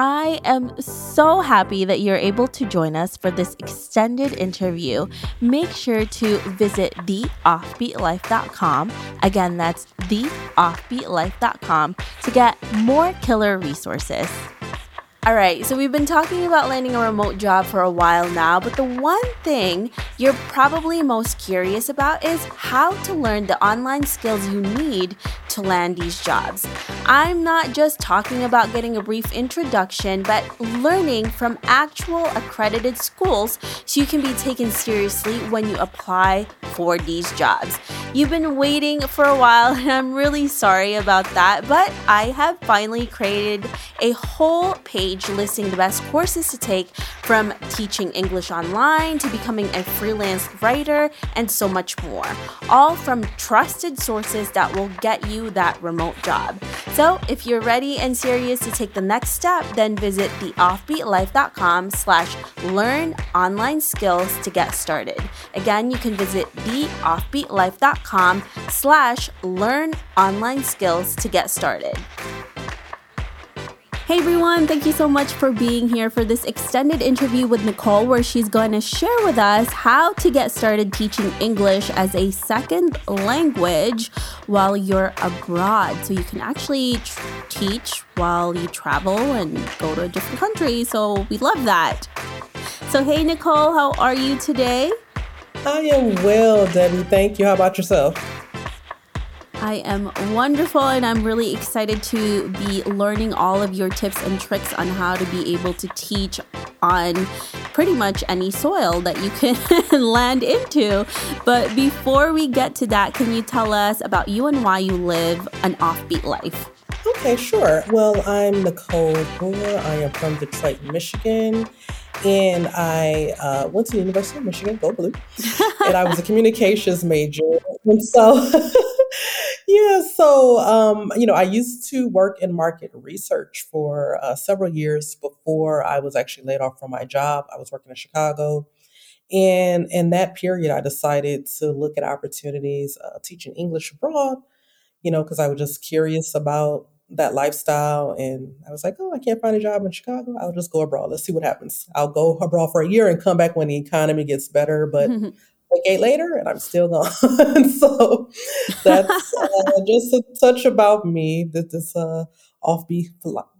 I am so happy that you're able to join us for this extended interview. Make sure to visit theoffbeatlife.com. Again, that's theoffbeatlife.com to get more killer resources. All right, so we've been talking about landing a remote job for a while now, but the one thing you're probably most curious about is how to learn the online skills you need to land these jobs. I'm not just talking about getting a brief introduction, but learning from actual accredited schools so you can be taken seriously when you apply for these jobs. You've been waiting for a while, and I'm really sorry about that, but I have finally created a whole page listing the best courses to take from teaching English online to becoming a freelance writer and so much more. All from trusted sources that will get you that remote job. So if you're ready and serious to take the next step, then visit theoffbeatlife.com slash learn online skills to get started. Again, you can visit theoffbeatlife.com slash learn online skills to get started. Hey everyone, thank you so much for being here for this extended interview with Nicole, where she's going to share with us how to get started teaching English as a second language while you're abroad. So you can actually tr- teach while you travel and go to a different country. So we love that. So, hey Nicole, how are you today? I am well, Debbie. Thank you. How about yourself? I am wonderful and I'm really excited to be learning all of your tips and tricks on how to be able to teach on pretty much any soil that you can land into. But before we get to that, can you tell us about you and why you live an offbeat life? Okay, sure. Well, I'm Nicole Brewer. I am from Detroit, Michigan and I uh, went to the University of Michigan, go blue, and I was a communications major. And so, yeah, so, um, you know, I used to work in market research for uh, several years before I was actually laid off from my job. I was working in Chicago. And in that period, I decided to look at opportunities uh, teaching English abroad, you know, because I was just curious about that lifestyle. And I was like, oh, I can't find a job in Chicago. I'll just go abroad. Let's see what happens. I'll go abroad for a year and come back when the economy gets better. But decade later, and I'm still gone. so that's uh, just a touch about me. That this uh, offbeat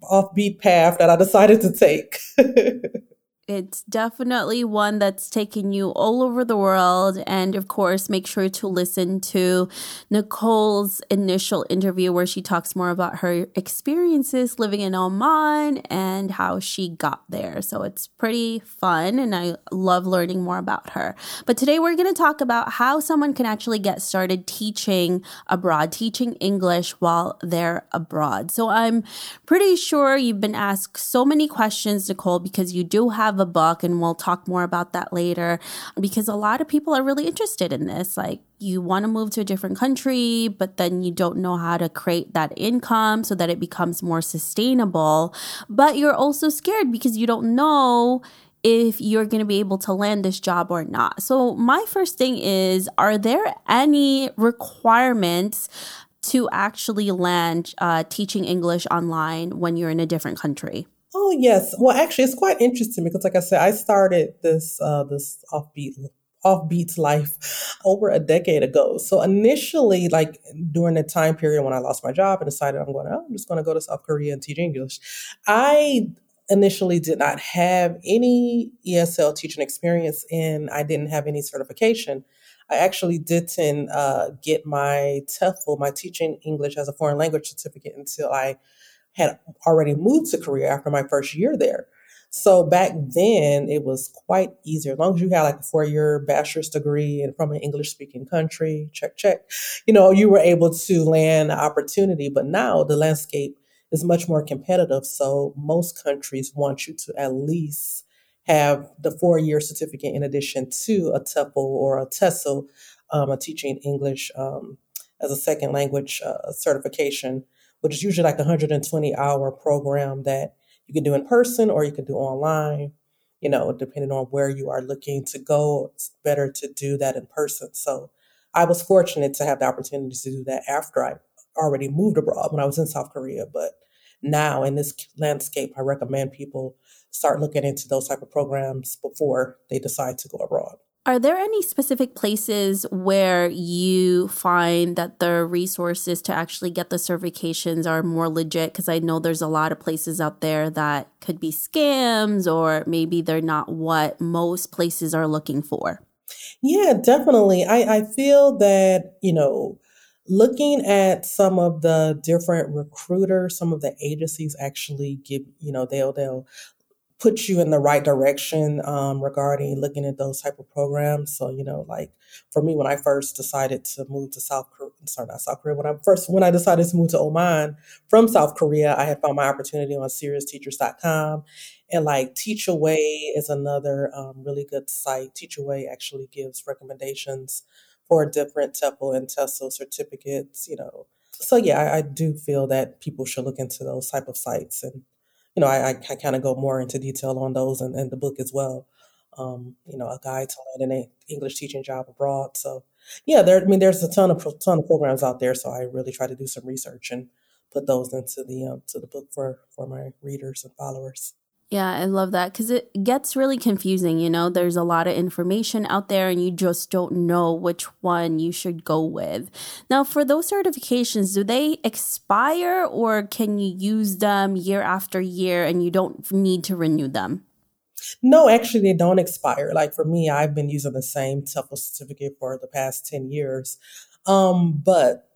offbeat path that I decided to take. It's definitely one that's taking you all over the world. And of course, make sure to listen to Nicole's initial interview where she talks more about her experiences living in Oman and how she got there. So it's pretty fun, and I love learning more about her. But today we're going to talk about how someone can actually get started teaching abroad, teaching English while they're abroad. So I'm pretty sure you've been asked so many questions, Nicole, because you do have have a book, and we'll talk more about that later because a lot of people are really interested in this. Like, you want to move to a different country, but then you don't know how to create that income so that it becomes more sustainable. But you're also scared because you don't know if you're going to be able to land this job or not. So, my first thing is Are there any requirements to actually land uh, teaching English online when you're in a different country? Oh yes. Well, actually, it's quite interesting because, like I said, I started this uh, this offbeat offbeat life over a decade ago. So initially, like during the time period when I lost my job and decided I'm going, oh, I'm just going to go to South Korea and teach English, I initially did not have any ESL teaching experience and I didn't have any certification. I actually didn't uh, get my TEFL, my teaching English as a foreign language certificate, until I had already moved to Korea after my first year there. So back then it was quite easier. As long as you had like a four year bachelor's degree and from an English speaking country, check, check, you know, you were able to land an opportunity. But now the landscape is much more competitive. So most countries want you to at least have the four year certificate in addition to a TEFL or a TESOL, um, a teaching English um, as a second language uh, certification which is usually like a 120 hour program that you can do in person or you can do online. You know, depending on where you are looking to go, it's better to do that in person. So I was fortunate to have the opportunity to do that after I already moved abroad when I was in South Korea. But now in this landscape, I recommend people start looking into those type of programs before they decide to go abroad. Are there any specific places where you find that the resources to actually get the certifications are more legit? Because I know there's a lot of places out there that could be scams or maybe they're not what most places are looking for. Yeah, definitely. I, I feel that, you know, looking at some of the different recruiters, some of the agencies actually give, you know, they'll they'll put you in the right direction um, regarding looking at those type of programs. So, you know, like for me, when I first decided to move to South Korea, sorry, not South Korea, when I first, when I decided to move to Oman from South Korea, I had found my opportunity on SeriousTeachers.com. And like Teachaway is another um, really good site. Teachaway actually gives recommendations for different TEFL and TESOL certificates, you know. So yeah, I, I do feel that people should look into those type of sites and you know, I, I, kind of go more into detail on those in the book as well. Um, you know, a guide to landing an English teaching job abroad. So, yeah, there. I mean, there's a ton of ton of programs out there. So I really try to do some research and put those into the um, to the book for for my readers and followers. Yeah, I love that because it gets really confusing. You know, there's a lot of information out there and you just don't know which one you should go with. Now, for those certifications, do they expire or can you use them year after year and you don't need to renew them? No, actually, they don't expire. Like for me, I've been using the same TEFL certificate for the past 10 years. Um, but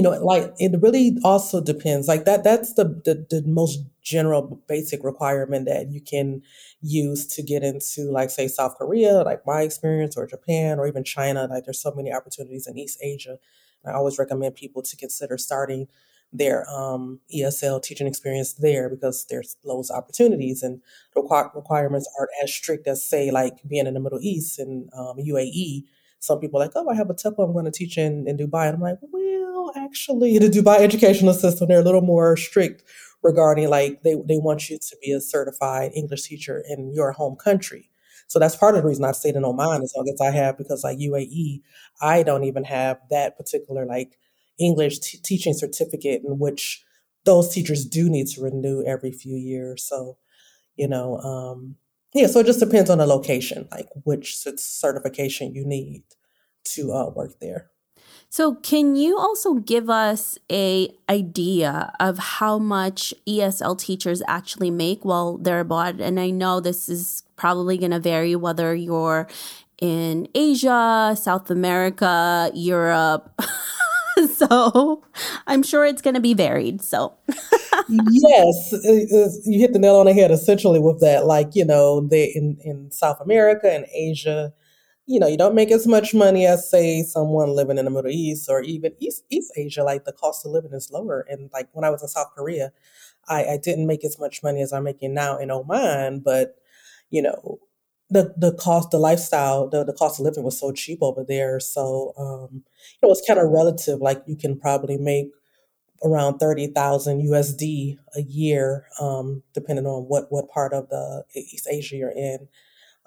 you know, like it really also depends. Like that, that's the, the, the most general basic requirement that you can use to get into, like, say, South Korea, like my experience, or Japan, or even China. Like, there's so many opportunities in East Asia. I always recommend people to consider starting their um, ESL teaching experience there because there's loads of opportunities and the requirements aren't as strict as, say, like being in the Middle East and um, UAE. Some people are like, oh, I have a TEFL I'm going to teach in, in Dubai. And I'm like, well, actually, the Dubai educational system, they're a little more strict regarding like they, they want you to be a certified English teacher in your home country. So that's part of the reason I've stayed in Oman as long as I have, because like UAE, I don't even have that particular like English t- teaching certificate in which those teachers do need to renew every few years. So, you know, um, yeah, so it just depends on the location, like which certification you need to uh, work there. So, can you also give us a idea of how much ESL teachers actually make while they're abroad? And I know this is probably going to vary whether you're in Asia, South America, Europe. so, I'm sure it's going to be varied. So, yes, you hit the nail on the head essentially with that. Like, you know, they in, in South America and Asia, you know, you don't make as much money as say someone living in the Middle East or even East East Asia. Like the cost of living is lower. And like when I was in South Korea, I, I didn't make as much money as I'm making now in Oman, but you know, the the cost, the lifestyle, the, the cost of living was so cheap over there. So um, it was kind of relative. Like you can probably make around thirty thousand USD a year, um, depending on what what part of the East Asia you're in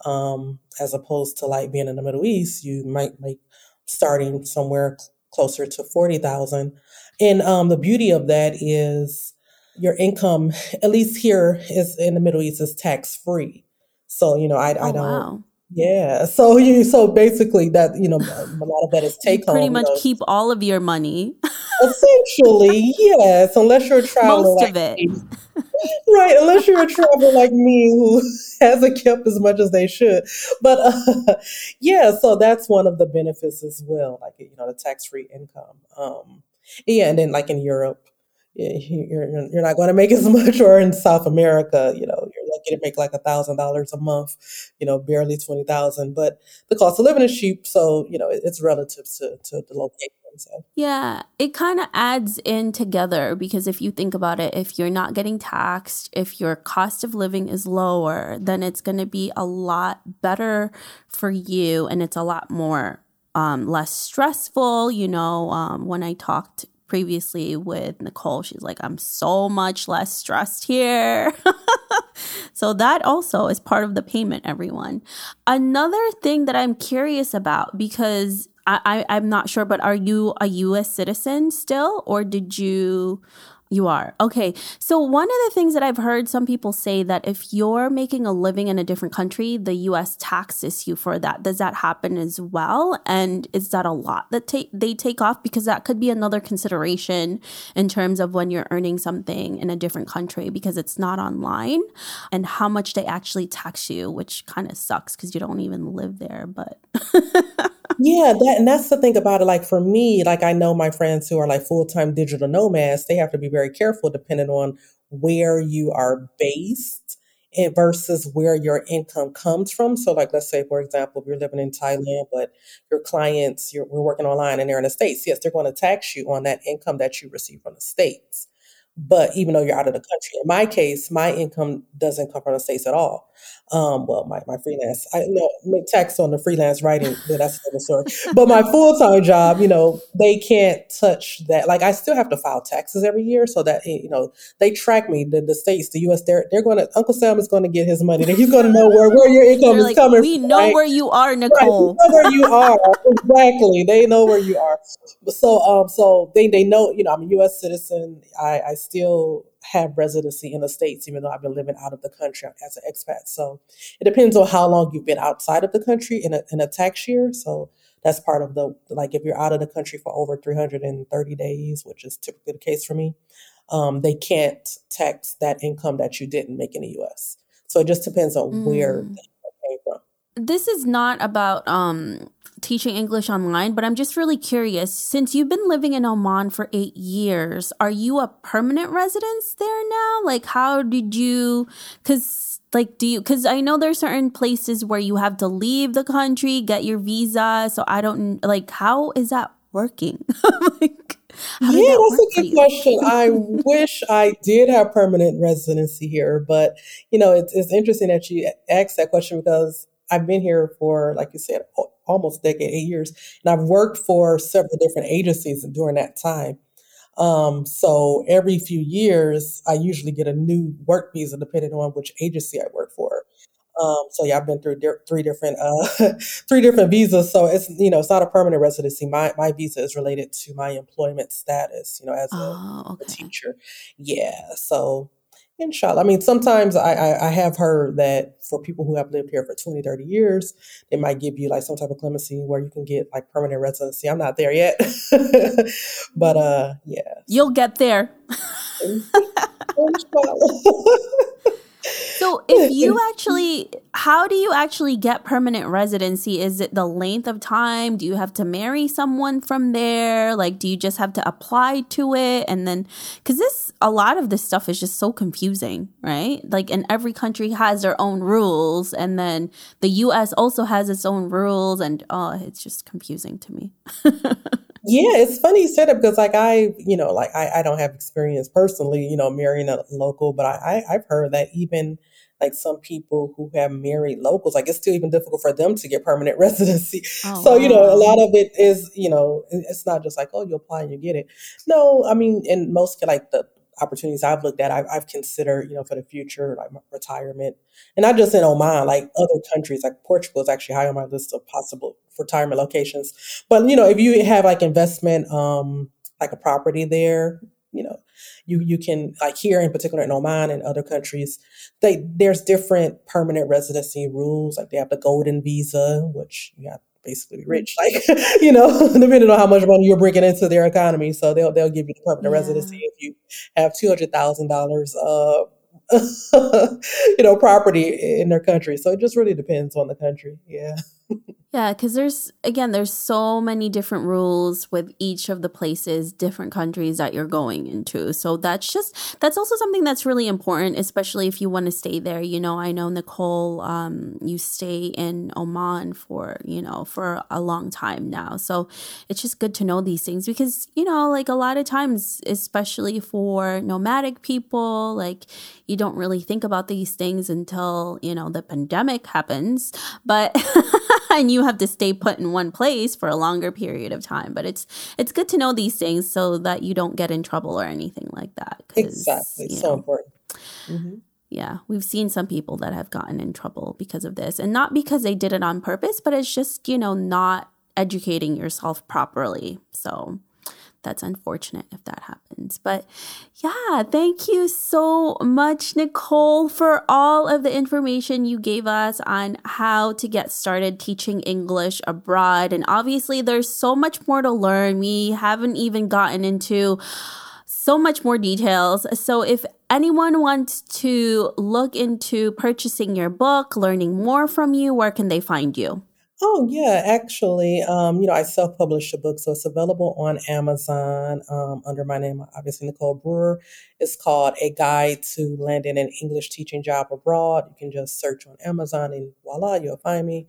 um, as opposed to like being in the Middle East, you might make starting somewhere closer to 40,000. And um, the beauty of that is your income, at least here is in the Middle East, is tax free. So, you know, I, oh, I don't. Wow. Yeah. So you so basically that you know a lot of that is take home. Pretty much you know. keep all of your money. Essentially, yes. Unless you're traveling, most like of it. Me. right. Unless you're a traveler like me who hasn't kept as much as they should. But uh, yeah, so that's one of the benefits as well. Like you know the tax free income. Um, yeah, and then like in Europe, you're you're not going to make as much, or in South America, you know, you're lucky to make like a thousand dollars a month, you know, barely twenty thousand. But the cost of living is cheap, so you know it's relative to to the location. Yeah, it kind of adds in together because if you think about it, if you're not getting taxed, if your cost of living is lower, then it's going to be a lot better for you, and it's a lot more um, less stressful. You know, um, when I talked previously with Nicole. She's like, I'm so much less stressed here. so that also is part of the payment, everyone. Another thing that I'm curious about because I, I, am not sure, but are you a US citizen still, or did you? You are. Okay. So, one of the things that I've heard some people say that if you're making a living in a different country, the US taxes you for that. Does that happen as well? And is that a lot that take they take off because that could be another consideration in terms of when you're earning something in a different country because it's not online and how much they actually tax you, which kind of sucks because you don't even live there, but Yeah, that and that's the thing about it. Like for me, like I know my friends who are like full time digital nomads, they have to be very careful depending on where you are based and versus where your income comes from. So, like let's say, for example, if you're living in Thailand, but your clients, you're we're working online and they're in the States, yes, they're going to tax you on that income that you receive from the States. But even though you're out of the country, in my case, my income doesn't come from the States at all. Um, well, my, my freelance, I know make tax on the freelance writing, but that's another story. But my full time job, you know, they can't touch that. Like I still have to file taxes every year, so that you know they track me. The, the states, the U.S. They're they're going to Uncle Sam is going to get his money. He's going to know where where your income is like, coming. we from, know right? where you are, Right, Nicole. know where you are exactly. They know where you are. So um so they they know you know I'm a U.S. citizen. I I still have residency in the states, even though I've been living out of the country as an expat. So it depends on how long you've been outside of the country in a in a tax year. So that's part of the like if you're out of the country for over 330 days, which is typically the case for me, um, they can't tax that income that you didn't make in the U.S. So it just depends on where Mm. the income came from. this is not about um teaching English online, but I'm just really curious. Since you've been living in Oman for eight years, are you a permanent resident there now? Like, how did you? Because, like, do you? Because I know there's certain places where you have to leave the country, get your visa. So I don't like. How is that working? like, how Yeah, that that's a good question. I wish I did have permanent residency here, but you know, it's it's interesting that you asked that question because I've been here for, like you said, almost a decade, eight years, and I've worked for several different agencies during that time. Um, so every few years, I usually get a new work visa depending on which agency I work for. Um, so yeah, I've been through di- three different uh, three different visas. So it's you know it's not a permanent residency. My my visa is related to my employment status. You know, as a, Oh, a okay. teacher. Yeah. So inshallah. I mean, sometimes I, I I have heard that for people who have lived here for 20, 30 years, they might give you like some type of clemency where you can get like permanent residency. I'm not there yet, but uh, yeah. You'll get there. Inshallah. So, if you actually, how do you actually get permanent residency? Is it the length of time? Do you have to marry someone from there? Like, do you just have to apply to it? And then, because this, a lot of this stuff is just so confusing, right? Like, and every country has their own rules. And then the US also has its own rules. And oh, it's just confusing to me. Yeah, it's funny you said it because like I, you know, like I, I don't have experience personally, you know, marrying a local, but I, I I've heard that even like some people who have married locals, like it's still even difficult for them to get permanent residency. Oh, So, you know, a lot of it is, you know, it's not just like, oh, you apply and you get it. No, I mean, in most like the opportunities I've looked at, I've, I've considered, you know, for the future, like retirement, and not just in Oman, like other countries, like Portugal is actually high on my list of possible retirement locations. But you know, if you have like investment, um, like a property there, you know, you you can like here in particular in Oman and other countries, they there's different permanent residency rules. Like they have the golden visa, which you have basically rich, like you know, depending on how much money you're bringing into their economy. So they'll they'll give you the permanent residency if you have two hundred thousand dollars uh you know property in their country. So it just really depends on the country. Yeah. Yeah, because there's again, there's so many different rules with each of the places, different countries that you're going into. So that's just that's also something that's really important, especially if you want to stay there. You know, I know Nicole, um, you stay in Oman for you know for a long time now, so it's just good to know these things because you know, like a lot of times, especially for nomadic people, like you don't really think about these things until you know the pandemic happens, but. and you have to stay put in one place for a longer period of time. But it's it's good to know these things so that you don't get in trouble or anything like that because Exactly. you So know. important. hmm yeah. We've seen some people that have gotten in trouble because of this and not because they did it on purpose but it's just you know not educating yourself properly. So that's unfortunate if that happens. But yeah, thank you so much, Nicole, for all of the information you gave us on how to get started teaching English abroad. And obviously, there's so much more to learn. We haven't even gotten into so much more details. So if anyone wants to look into purchasing your book, learning more from you, where can they find you? Oh yeah, actually, um, you know, I self-published a book, so it's available on Amazon um, under my name, obviously Nicole Brewer. It's called A Guide to Landing an English Teaching Job Abroad. You can just search on Amazon, and voila, you'll find me.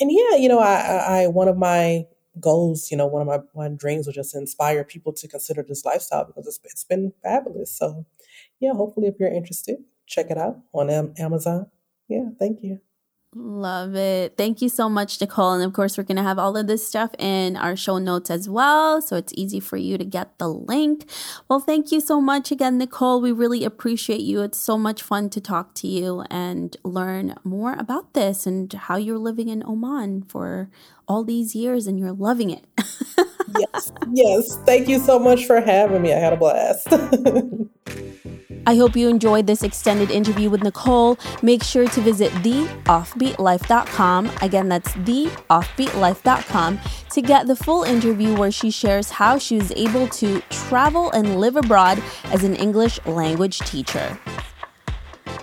And yeah, you know, I, I, I one of my goals, you know, one of my, my dreams was just to inspire people to consider this lifestyle because it's, it's been fabulous. So yeah, hopefully, if you're interested, check it out on Amazon. Yeah, thank you. Love it. Thank you so much, Nicole. And of course, we're going to have all of this stuff in our show notes as well. So it's easy for you to get the link. Well, thank you so much again, Nicole. We really appreciate you. It's so much fun to talk to you and learn more about this and how you're living in Oman for all these years and you're loving it. yes. Yes. Thank you so much for having me. I had a blast. I hope you enjoyed this extended interview with Nicole. Make sure to visit theoffbeatlife.com. Again, that's theoffbeatlife.com to get the full interview where she shares how she was able to travel and live abroad as an English language teacher.